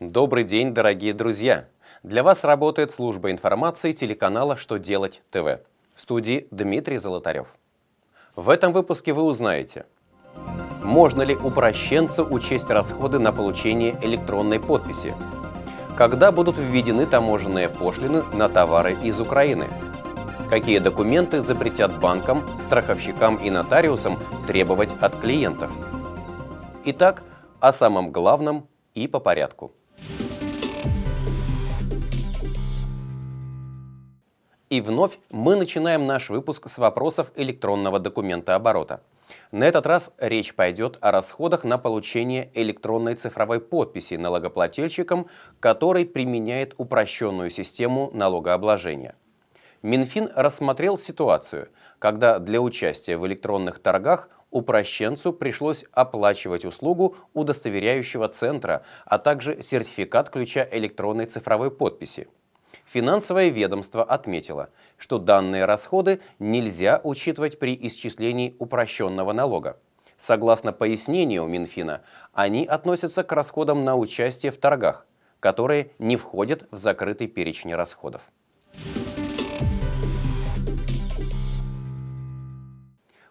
Добрый день, дорогие друзья! Для вас работает служба информации телеканала «Что делать ТВ». В студии Дмитрий Золотарев. В этом выпуске вы узнаете, можно ли упрощенцу учесть расходы на получение электронной подписи, когда будут введены таможенные пошлины на товары из Украины, какие документы запретят банкам, страховщикам и нотариусам требовать от клиентов. Итак, о самом главном и по порядку. И вновь мы начинаем наш выпуск с вопросов электронного документа оборота. На этот раз речь пойдет о расходах на получение электронной цифровой подписи налогоплательщикам, который применяет упрощенную систему налогообложения. Минфин рассмотрел ситуацию, когда для участия в электронных торгах упрощенцу пришлось оплачивать услугу удостоверяющего центра, а также сертификат ключа электронной цифровой подписи – Финансовое ведомство отметило, что данные расходы нельзя учитывать при исчислении упрощенного налога. Согласно пояснению Минфина, они относятся к расходам на участие в торгах, которые не входят в закрытый перечень расходов.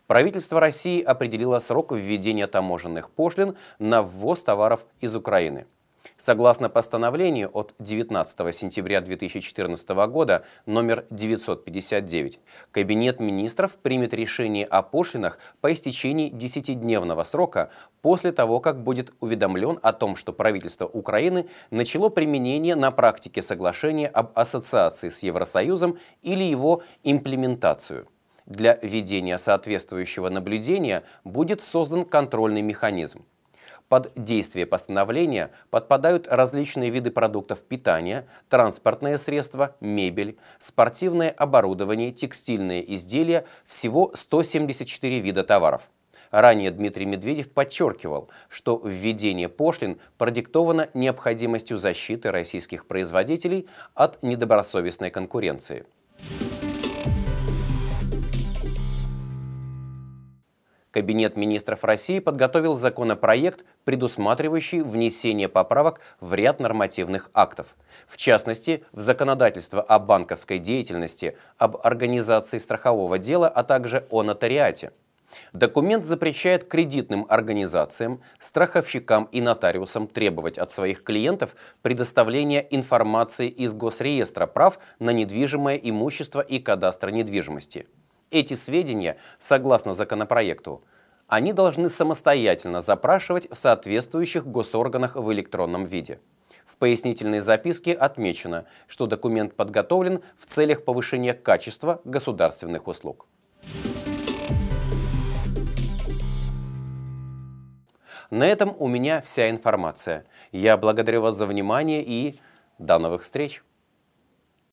Правительство России определило срок введения таможенных пошлин на ввоз товаров из Украины – Согласно постановлению от 19 сентября 2014 года номер 959, Кабинет министров примет решение о пошлинах по истечении 10-дневного срока после того, как будет уведомлен о том, что правительство Украины начало применение на практике соглашения об ассоциации с Евросоюзом или его имплементацию. Для ведения соответствующего наблюдения будет создан контрольный механизм. Под действие постановления подпадают различные виды продуктов питания, транспортные средства, мебель, спортивное оборудование, текстильные изделия, всего 174 вида товаров. Ранее Дмитрий Медведев подчеркивал, что введение пошлин продиктовано необходимостью защиты российских производителей от недобросовестной конкуренции. Кабинет министров России подготовил законопроект, предусматривающий внесение поправок в ряд нормативных актов. В частности, в законодательство о банковской деятельности, об организации страхового дела, а также о нотариате. Документ запрещает кредитным организациям, страховщикам и нотариусам требовать от своих клиентов предоставления информации из Госреестра прав на недвижимое имущество и кадастра недвижимости – эти сведения, согласно законопроекту, они должны самостоятельно запрашивать в соответствующих госорганах в электронном виде. В пояснительной записке отмечено, что документ подготовлен в целях повышения качества государственных услуг. На этом у меня вся информация. Я благодарю вас за внимание и до новых встреч!